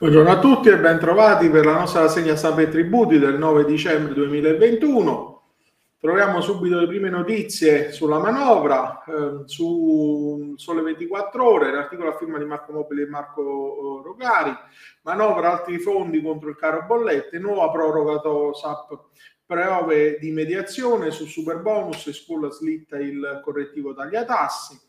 Buongiorno a tutti e ben trovati per la nostra rassegna stampa e tributi del 9 dicembre 2021. Troviamo subito le prime notizie sulla manovra, eh, su Sole 24 Ore, l'articolo a firma di Marco Mobile e Marco Rogari, manovra altri fondi contro il caro bollette, nuova proroga TOSAP, prove di mediazione su super bonus e scuola slitta il correttivo tagliatassi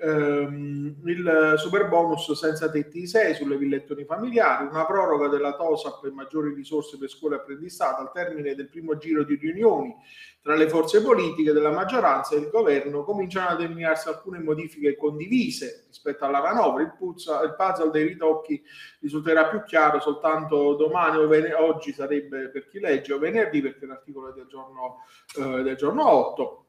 ehm, il super bonus senza tetti di 6 sulle villettoni familiari, una proroga della TOSAP e maggiori risorse per scuole e apprendistato al termine del primo giro di riunioni tra le forze politiche della maggioranza e il governo cominciano a determinarsi alcune modifiche condivise rispetto alla manovra. Il, puzza, il puzzle dei ritocchi risulterà più chiaro soltanto domani o ven- oggi sarebbe per chi legge o venerdì perché l'articolo è del giorno, eh, del giorno 8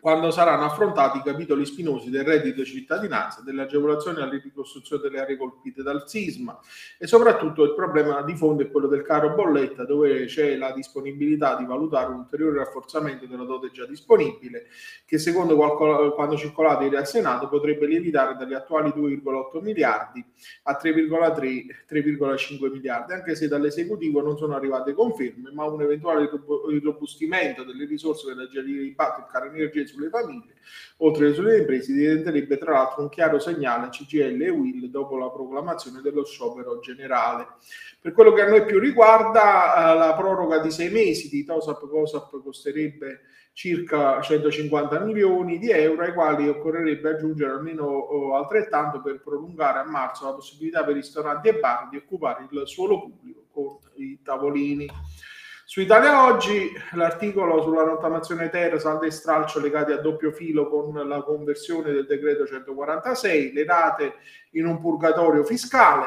quando saranno affrontati i capitoli spinosi del reddito di cittadinanza, delle agevolazioni alla ricostruzione delle aree colpite dal sisma e soprattutto il problema di fondo è quello del caro bolletta dove c'è la disponibilità di valutare un ulteriore rafforzamento della dote già disponibile che secondo qualco, quando circolate ieri al Senato potrebbe lievitare dagli attuali 2,8 miliardi a 3,3-3,5 miliardi anche se dall'esecutivo non sono arrivate conferme ma un eventuale irrobustimento delle risorse per agire il caro energia sulle famiglie, oltre che sulle imprese, diventerebbe tra l'altro un chiaro segnale a CGL e Will dopo la proclamazione dello sciopero generale. Per quello che a noi più riguarda, eh, la proroga di sei mesi di TOSAP COSAP costerebbe circa 150 milioni di euro ai quali occorrerebbe aggiungere almeno altrettanto per prolungare a marzo la possibilità per ristoranti e bar di occupare il suolo pubblico con i tavolini. Su Italia Oggi l'articolo sulla rottamazione ter, saldo e stralcio legati a doppio filo con la conversione del decreto 146, le date in un purgatorio fiscale,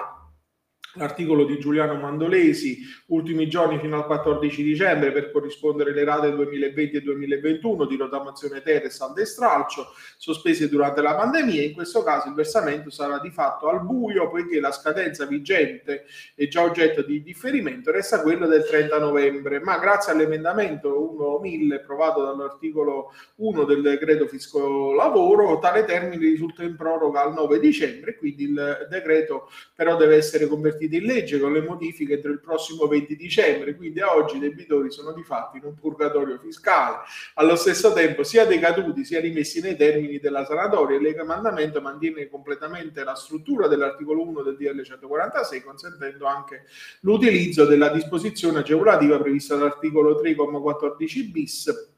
l'articolo di Giuliano Mandolesi, ultimi giorni fino al 14 dicembre per corrispondere le rate 2020 e 2021 di rottamazione ter e saldo e stralcio sospese durante la pandemia. In questo caso il versamento sarà di fatto al buio poiché la scadenza vigente e già oggetto di differimento resta quella del 30 novembre, ma grazie all'emendamento 1.1000 approvato dall'articolo 1 del decreto fisco lavoro, tale termine risulta in proroga al 9 dicembre, quindi il decreto però deve essere convertito in legge con le modifiche entro il prossimo 20 dicembre, quindi a oggi i debitori sono di fatto in un purgatorio fiscale. Allo stesso tempo sia decaduti sia rimessi nei termini della sanatoria, il comandamento mantiene completamente la struttura dell'articolo 1 del DL 146, consentendo anche l'utilizzo della disposizione agevolativa prevista dall'articolo 3,14 bis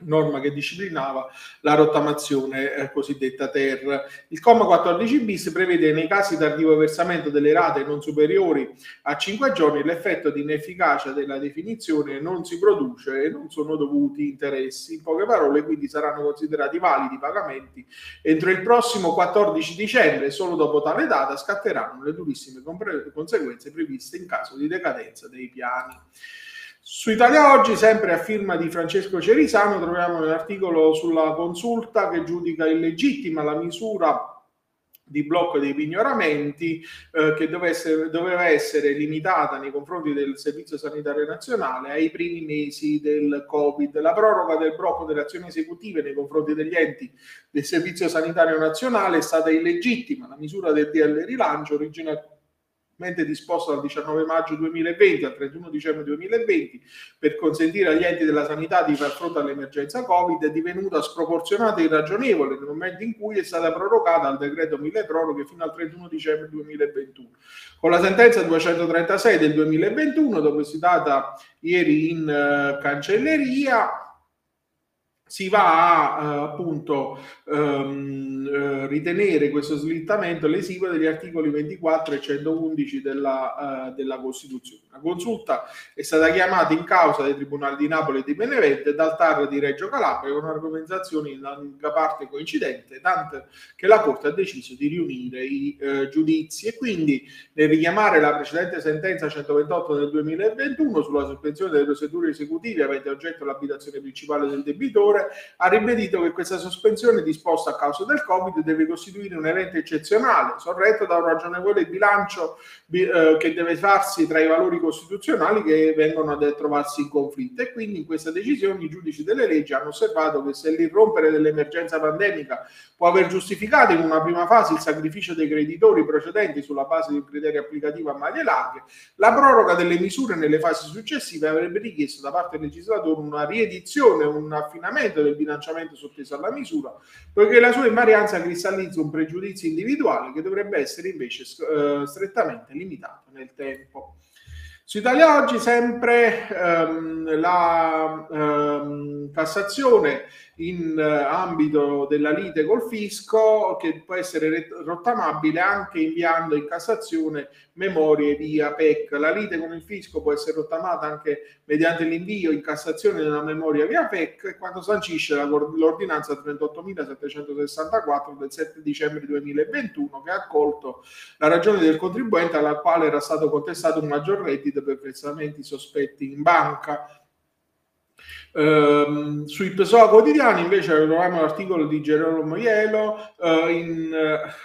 norma che disciplinava la rottamazione eh, cosiddetta TER. Il comma 14 bis prevede nei casi tardivo versamento delle rate non superiori a 5 giorni l'effetto di inefficacia della definizione non si produce e non sono dovuti interessi. In poche parole, quindi saranno considerati validi i pagamenti entro il prossimo 14 dicembre solo dopo tale data scatteranno le durissime conseguenze previste in caso di decadenza dei piani. Su Italia Oggi, sempre a firma di Francesco Cerisano, troviamo un articolo sulla consulta che giudica illegittima la misura di blocco dei pignoramenti eh, che doveva essere, doveva essere limitata nei confronti del Servizio Sanitario Nazionale ai primi mesi del Covid. La proroga del blocco delle azioni esecutive nei confronti degli enti del Servizio Sanitario Nazionale è stata illegittima. La misura del DL rilancio origina disposto dal 19 maggio 2020 al 31 dicembre 2020 per consentire agli enti della sanità di far fronte all'emergenza Covid è divenuta sproporzionata e irragionevole nel momento in cui è stata prorogata al decreto mille proroghe fino al 31 dicembre 2021. Con la sentenza 236 del 2021, depositata ieri in uh, cancelleria, si va a eh, appunto ehm, eh, ritenere questo slittamento lesivo degli articoli 24 e 111 della, eh, della, Costituzione. La consulta è stata chiamata in causa dai tribunali di Napoli e di Benevento e dal TAR di Reggio Calabria con argomentazioni in larga parte coincidente, tanto che la Corte ha deciso di riunire i eh, giudizi. E quindi nel richiamare la precedente sentenza 128 del 2021 sulla sospensione delle procedure esecutive avente oggetto l'abitazione principale del debitore ha ribadito che questa sospensione disposta a causa del Covid deve costituire un evento eccezionale, sorretto da un ragionevole bilancio eh, che deve farsi tra i valori costituzionali che vengono a trovarsi in conflitto e quindi in questa decisione i giudici delle leggi hanno osservato che se l'irrompere dell'emergenza pandemica può aver giustificato in una prima fase il sacrificio dei creditori procedenti sulla base di un criterio applicativo a maglie larghe, la proroga delle misure nelle fasi successive avrebbe richiesto da parte del legislatore una riedizione, un affinamento del bilanciamento sotteso alla misura, poiché la sua invarianza cristallizza un pregiudizio individuale che dovrebbe essere invece eh, strettamente limitato nel tempo. Su Italia Oggi sempre ehm, la ehm, Cassazione in eh, ambito della lite col fisco che può essere rottamabile anche inviando in Cassazione memorie via PEC. La lite con il fisco può essere rottamata anche mediante l'invio in Cassazione una memoria via PEC quando sancisce l'ordinanza 38.764 del 7 dicembre 2021 che ha accolto la ragione del contribuente alla quale era stato contestato un maggior reddito per versamenti sospetti in banca Uh, sui PSOA quotidiani invece troviamo l'articolo di Gerolamo Ielo uh, in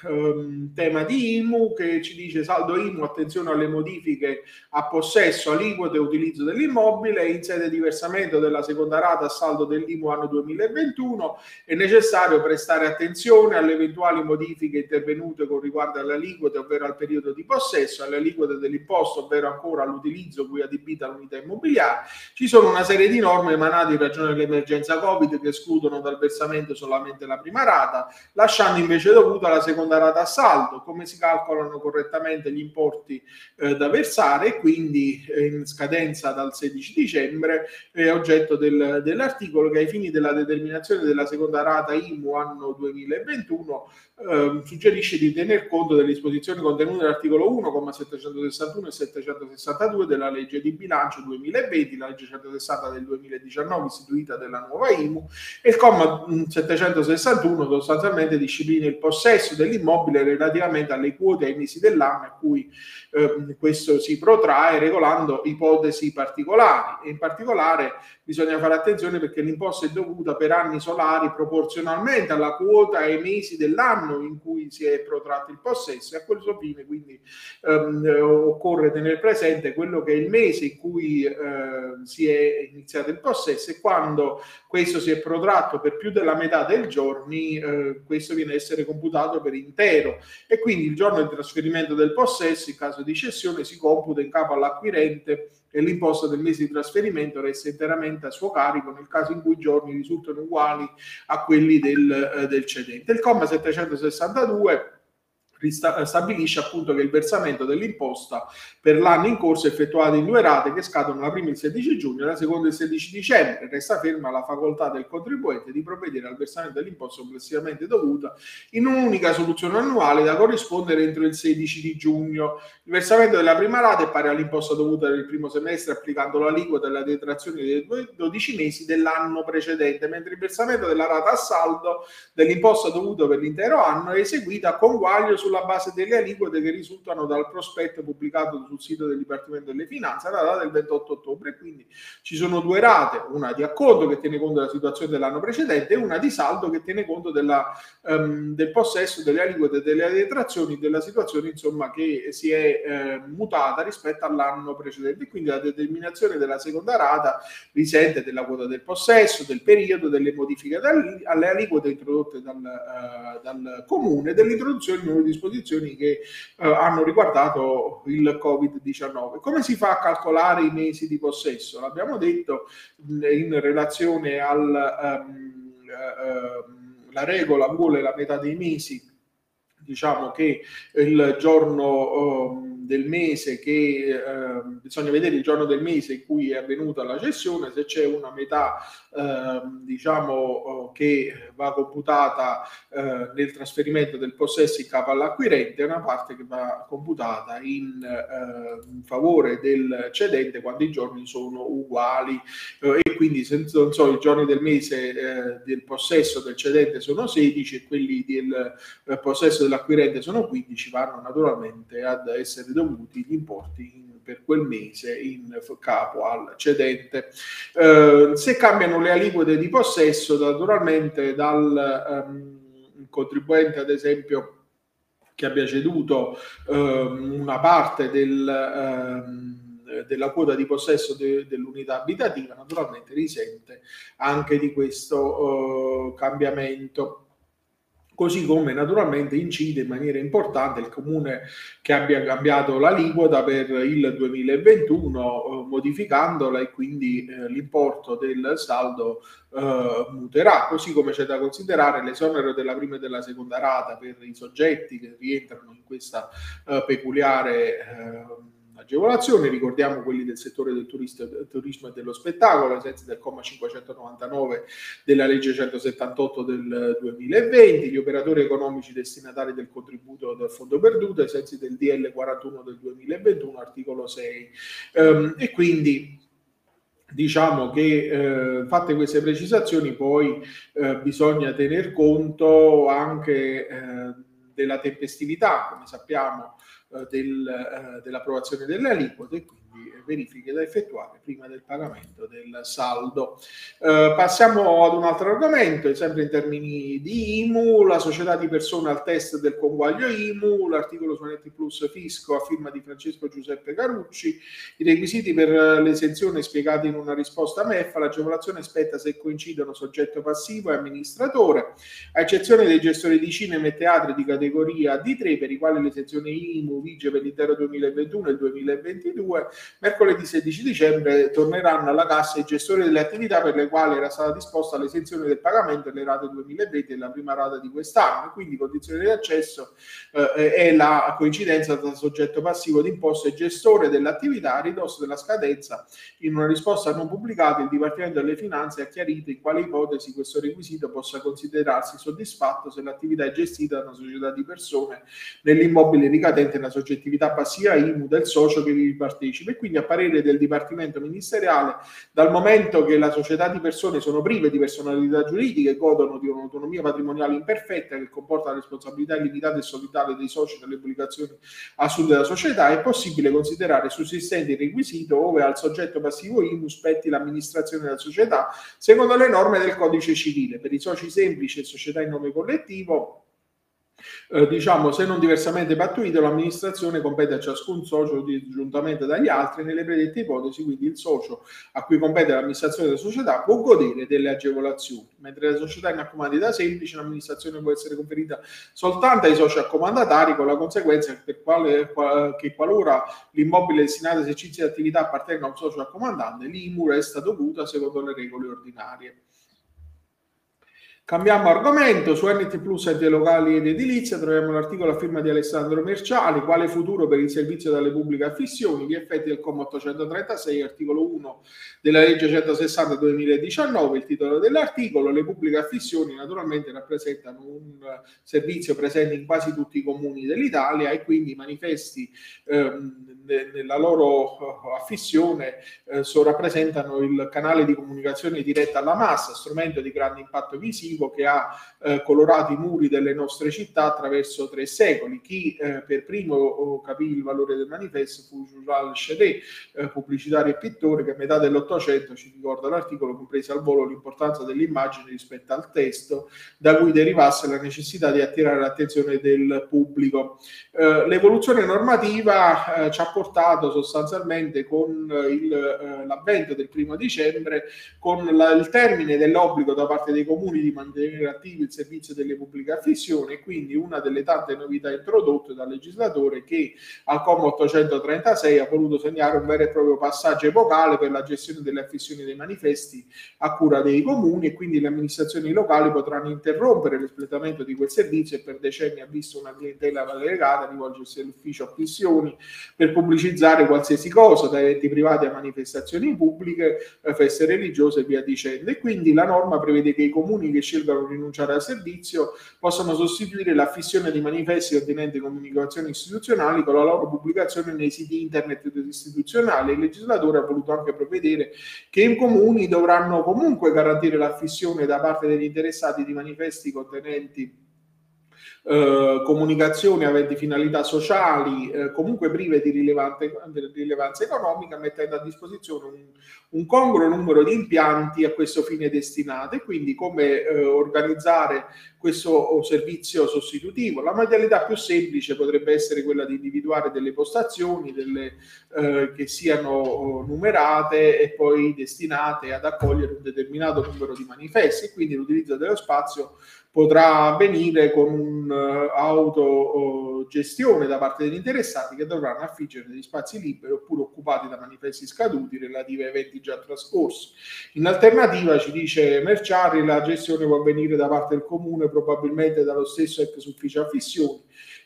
uh, tema di IMU che ci dice saldo IMU, attenzione alle modifiche a possesso, aliquote e utilizzo dell'immobile, in sede di versamento della seconda rata a saldo dell'IMU anno 2021 è necessario prestare attenzione alle eventuali modifiche intervenute con riguardo alle aliquote ovvero al periodo di possesso, alle aliquote dell'imposto ovvero ancora all'utilizzo cui è adibita l'unità immobiliare. Ci sono una serie di norme emanate in ragione dell'emergenza Covid che escludono dal versamento solamente la prima rata, lasciando invece dovuta la seconda rata a saldo. Come si calcolano correttamente gli importi eh, da versare e quindi eh, in scadenza dal 16 dicembre è oggetto del, dell'articolo che ai fini della determinazione della seconda rata IMU anno 2021 eh, suggerisce di tener conto delle disposizioni contenute nell'articolo 1,761 e 762 della legge di bilancio 2020, la legge 160 del 2019 istituita della nuova IMU e il comma 761 sostanzialmente disciplina il possesso dell'immobile relativamente alle quote ai mesi dell'anno a cui eh, questo si protrae regolando ipotesi particolari. E in particolare bisogna fare attenzione perché l'imposta è dovuta per anni solari proporzionalmente alla quota e ai mesi dell'anno in cui si è protratto il possesso e a questo fine quindi ehm, occorre tenere presente quello che è il mese in cui eh, si è iniziato il possesso e quando questo si è protratto per più della metà dei giorni eh, questo viene a essere computato per intero e quindi il giorno di trasferimento del possesso in caso di cessione si computa in capo all'acquirente e l'imposta del mese di trasferimento resta interamente a suo carico nel caso in cui i giorni risultano uguali a quelli del, eh, del cedente. Il comma 762 stabilisce appunto che il versamento dell'imposta per l'anno in corso è effettuato in due rate che scadono la prima il 16 giugno e la seconda il 16 dicembre. Resta ferma la facoltà del contribuente di provvedere al versamento dell'imposta complessivamente dovuta in un'unica soluzione annuale da corrispondere entro il 16 di giugno. Il versamento della prima rata è pari all'imposta dovuta del primo semestre applicando l'aliquota della detrazione dei 12 mesi dell'anno precedente, mentre il versamento della rata a saldo dell'imposta dovuta per l'intero anno è eseguita a conguaglio sul sulla base delle aliquote che risultano dal prospetto pubblicato sul sito del Dipartimento delle Finanze alla data del 28 ottobre. Quindi ci sono due rate, una di acconto che tiene conto della situazione dell'anno precedente e una di saldo che tiene conto della, um, del possesso delle aliquote delle detrazioni della situazione insomma che si è eh, mutata rispetto all'anno precedente. Quindi la determinazione della seconda rata risente della quota del possesso, del periodo, delle modifiche alle aliquote introdotte dal, uh, dal comune, dell'introduzione di nuovi dispositivi disposizioni che eh, hanno riguardato il Covid-19. Come si fa a calcolare i mesi di possesso? L'abbiamo detto in relazione alla um, uh, uh, regola vuole la metà dei mesi diciamo che il giorno um, del mese che eh, bisogna vedere il giorno del mese in cui è avvenuta la cessione, se c'è una metà eh, diciamo oh, che va computata eh, nel trasferimento del possesso in capo all'acquirente una parte che va computata in, eh, in favore del cedente quando i giorni sono uguali. Eh, e quindi se non so i giorni del mese eh, del possesso del cedente sono 16 e quelli del possesso dell'acquirente sono 15 vanno naturalmente ad essere dovuti gli importi in, per quel mese in capo al cedente. Eh, se cambiano le aliquote di possesso, naturalmente dal um, contribuente, ad esempio, che abbia ceduto um, una parte del... Um, eh, della quota di possesso de, dell'unità abitativa, naturalmente risente anche di questo eh, cambiamento così come naturalmente incide in maniera importante il comune che abbia cambiato l'aliquota per il 2021 eh, modificandola e quindi eh, l'importo del saldo eh, muterà, così come c'è da considerare l'esonero della prima e della seconda rata per i soggetti che rientrano in questa eh, peculiare eh, agevolazioni, ricordiamo quelli del settore del turismo e dello spettacolo, ai sensi del comma 599 della legge 178 del 2020, gli operatori economici destinatari del contributo del fondo perduto, ai sensi del DL 41 del 2021, articolo 6. Um, e quindi diciamo che eh, fatte queste precisazioni poi eh, bisogna tener conto anche eh, della tempestività, come sappiamo del, eh, dell'approvazione delle aliquote, quindi verifiche da effettuare prima del pagamento del saldo. Eh, passiamo ad un altro argomento, sempre in termini di IMU, la società di persone al test del conguaglio IMU, l'articolo su Netti Plus Fisco a firma di Francesco Giuseppe Carucci, i requisiti per l'esenzione spiegati in una risposta MEF, l'agevolazione spetta se coincidono soggetto passivo e amministratore, a eccezione dei gestori di cinema e teatri di categoria D3 per i quali l'esenzione IMU vige per l'intero 2021 e il 2022, mercoledì 16 dicembre torneranno alla cassa i gestori delle attività per le quali era stata disposta l'esenzione del pagamento delle rate 2020 e la prima rata di quest'anno, quindi condizione di accesso eh, è la coincidenza tra soggetto passivo d'imposta e gestore dell'attività a ridosso della scadenza. In una risposta non pubblicata il Dipartimento delle Finanze ha chiarito in quale ipotesi questo requisito possa considerarsi soddisfatto se l'attività è gestita da una società di persone nell'immobile ricadente nella soggettività passiva IMU del socio che vi partecipa e quindi a parere del Dipartimento Ministeriale dal momento che la società di persone sono prive di personalità giuridiche godono di un'autonomia patrimoniale imperfetta che comporta la responsabilità illimitata e solitaria dei soci delle obbligazioni assunte dalla società è possibile considerare sussistente il requisito ove al soggetto passivo IMU spetti l'amministrazione della società secondo le norme del codice civile. Per i soci semplici e società in nome collettivo eh, diciamo, se non diversamente pattuito, l'amministrazione compete a ciascun socio giuntamente dagli altri nelle predette ipotesi, quindi il socio a cui compete l'amministrazione della società può godere delle agevolazioni, mentre la società in accomandita semplice l'amministrazione può essere conferita soltanto ai soci accomandatari con la conseguenza che, quale, che qualora l'immobile destinato a esercizio di attività appartenga a un socio accomandante, l'IMU resta dovuta secondo le regole ordinarie. Cambiamo argomento, su NT Plus enti locali ed edilizia troviamo l'articolo a firma di Alessandro Merciali, quale futuro per il servizio dalle pubbliche affissioni, gli effetti del comma 836, articolo 1 della legge 160 2019, il titolo dell'articolo, le pubbliche affissioni naturalmente rappresentano un servizio presente in quasi tutti i comuni dell'Italia e quindi i manifesti ehm, nella loro eh, affissione eh, so, rappresentano il canale di comunicazione diretta alla massa, strumento di grande impatto visivo che ha eh, colorato i muri delle nostre città attraverso tre secoli. Chi eh, per primo capì il valore del manifesto fu Jules Chedet, eh, pubblicitario e pittore che a metà dell'Ottocento, ci ricorda l'articolo, comprese al volo l'importanza dell'immagine rispetto al testo, da cui derivasse la necessità di attirare l'attenzione del pubblico. Eh, l'evoluzione normativa ci ha portato sostanzialmente con il, eh, l'avvento del primo dicembre, con la, il termine dell'obbligo da parte dei comuni di mantenere attivo il servizio delle pubbliche affissioni quindi una delle tante novità introdotte dal legislatore che al comma 836 ha voluto segnare un vero e proprio passaggio epocale per la gestione delle affissioni dei manifesti a cura dei comuni e quindi le amministrazioni locali potranno interrompere l'espletamento di quel servizio e per decenni ha visto una clientela legata rivolgersi all'ufficio affissioni per pubblicizzare qualsiasi cosa, da eventi privati a manifestazioni pubbliche, eh, feste religiose e via dicendo. E quindi la norma prevede che i comuni che scelgano di rinunciare al servizio possano sostituire l'affissione di manifesti contenenti comunicazioni istituzionali con la loro pubblicazione nei siti internet istituzionali. Il legislatore ha voluto anche provvedere che i comuni dovranno comunque garantire l'affissione da parte degli interessati di manifesti contenenti eh, comunicazioni aventi finalità sociali, eh, comunque prive di rilevanza economica, mettendo a disposizione un, un, congruo numero di impianti a questo fine destinati, quindi come eh, organizzare questo servizio sostitutivo. La modalità più semplice potrebbe essere quella di individuare delle postazioni delle, eh, che siano oh, numerate e poi destinate ad accogliere un determinato numero di manifesti, quindi l'utilizzo dello spazio potrà avvenire con un'autogestione uh, da parte degli interessati che dovranno affiggere degli spazi liberi oppure occupati da manifesti scaduti relativi a eventi già trascorsi. In alternativa, ci dice Merciari, la gestione può avvenire da parte del comune, probabilmente dallo stesso ex ufficio affissioni,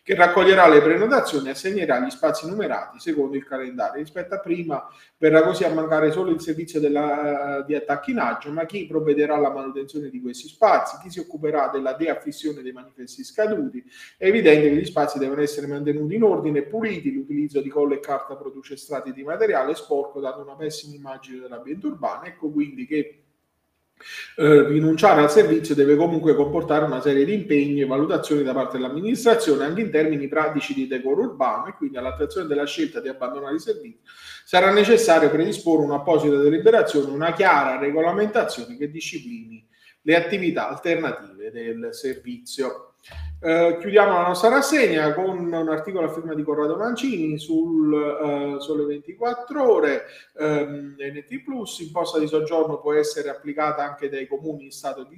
che raccoglierà le prenotazioni e assegnerà gli spazi numerati secondo il calendario. Rispetto a prima verrà così a mancare solo il servizio della, di attacchinaggio, ma chi provvederà alla manutenzione di questi spazi, chi si occuperà della deaffissione dei manifesti scaduti, è evidente che gli spazi devono essere mantenuti in ordine e puliti, l'utilizzo di colla e carta produce strati di materiale sporco dando una pessima immagine dell'ambiente urbano, ecco quindi che eh, rinunciare al servizio deve comunque comportare una serie di impegni e valutazioni da parte dell'amministrazione anche in termini pratici di decoro urbano e quindi all'attrazione della scelta di abbandonare i servizi sarà necessario predisporre un'apposita deliberazione, una chiara regolamentazione che disciplini le attività alternative del servizio. Eh, chiudiamo la nostra rassegna con un articolo a firma di Corrado Mancini sul uh, Sole 24 Ore. Ehm, NT Plus, imposta di soggiorno può essere applicata anche dai comuni in stato di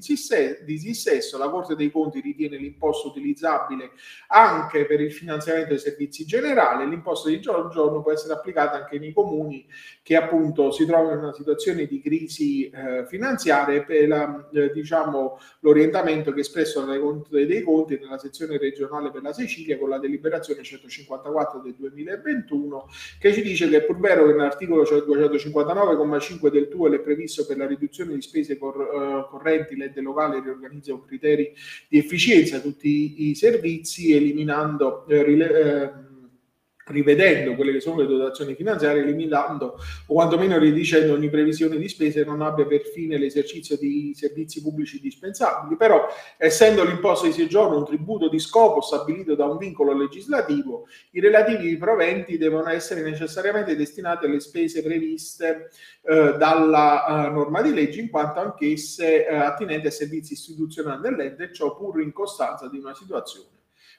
dissesso. La Corte dei Conti ritiene l'imposta utilizzabile anche per il finanziamento dei servizi generali. L'imposta di soggiorno può essere applicata anche nei comuni che appunto si trovano in una situazione di crisi eh, finanziaria per la, eh, diciamo, l'orientamento che è espresso dalle Corte dei Conti nella sezione regionale per la Sicilia con la deliberazione 154 del 2021 che ci dice che pur vero che nell'articolo 259,5 del TUEL è previsto per la riduzione di spese cor- uh, correnti l'ente locale riorganizza con criteri di efficienza tutti i servizi eliminando uh, rile- uh, rivedendo quelle che sono le dotazioni finanziarie, limitando o quantomeno riducendo ogni previsione di spese che non abbia per fine l'esercizio di servizi pubblici indispensabili. Però, essendo l'imposta di soggiorno un tributo di scopo stabilito da un vincolo legislativo, i relativi proventi devono essere necessariamente destinati alle spese previste eh, dalla eh, norma di legge, in quanto anch'esse eh, attinenti ai servizi istituzionali dell'ente, ciò pur in costanza di una situazione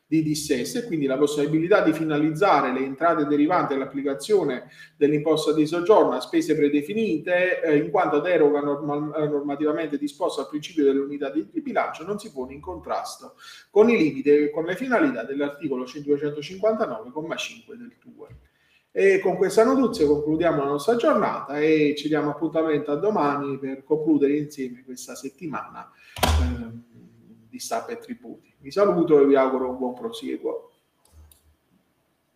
di dissesto e quindi la possibilità di finalizzare le entrate derivanti dall'applicazione dell'imposta di soggiorno a spese predefinite eh, in quanto deroga normal, eh, normativamente disposta al principio dell'unità di, di, bilancio non si pone in contrasto con i limiti e con le finalità dell'articolo 559,5 del TUE. E con questa notizia concludiamo la nostra giornata e ci diamo appuntamento a domani per concludere insieme questa settimana eh, di Stampa e Tributi. Vi saluto e vi auguro un buon proseguo.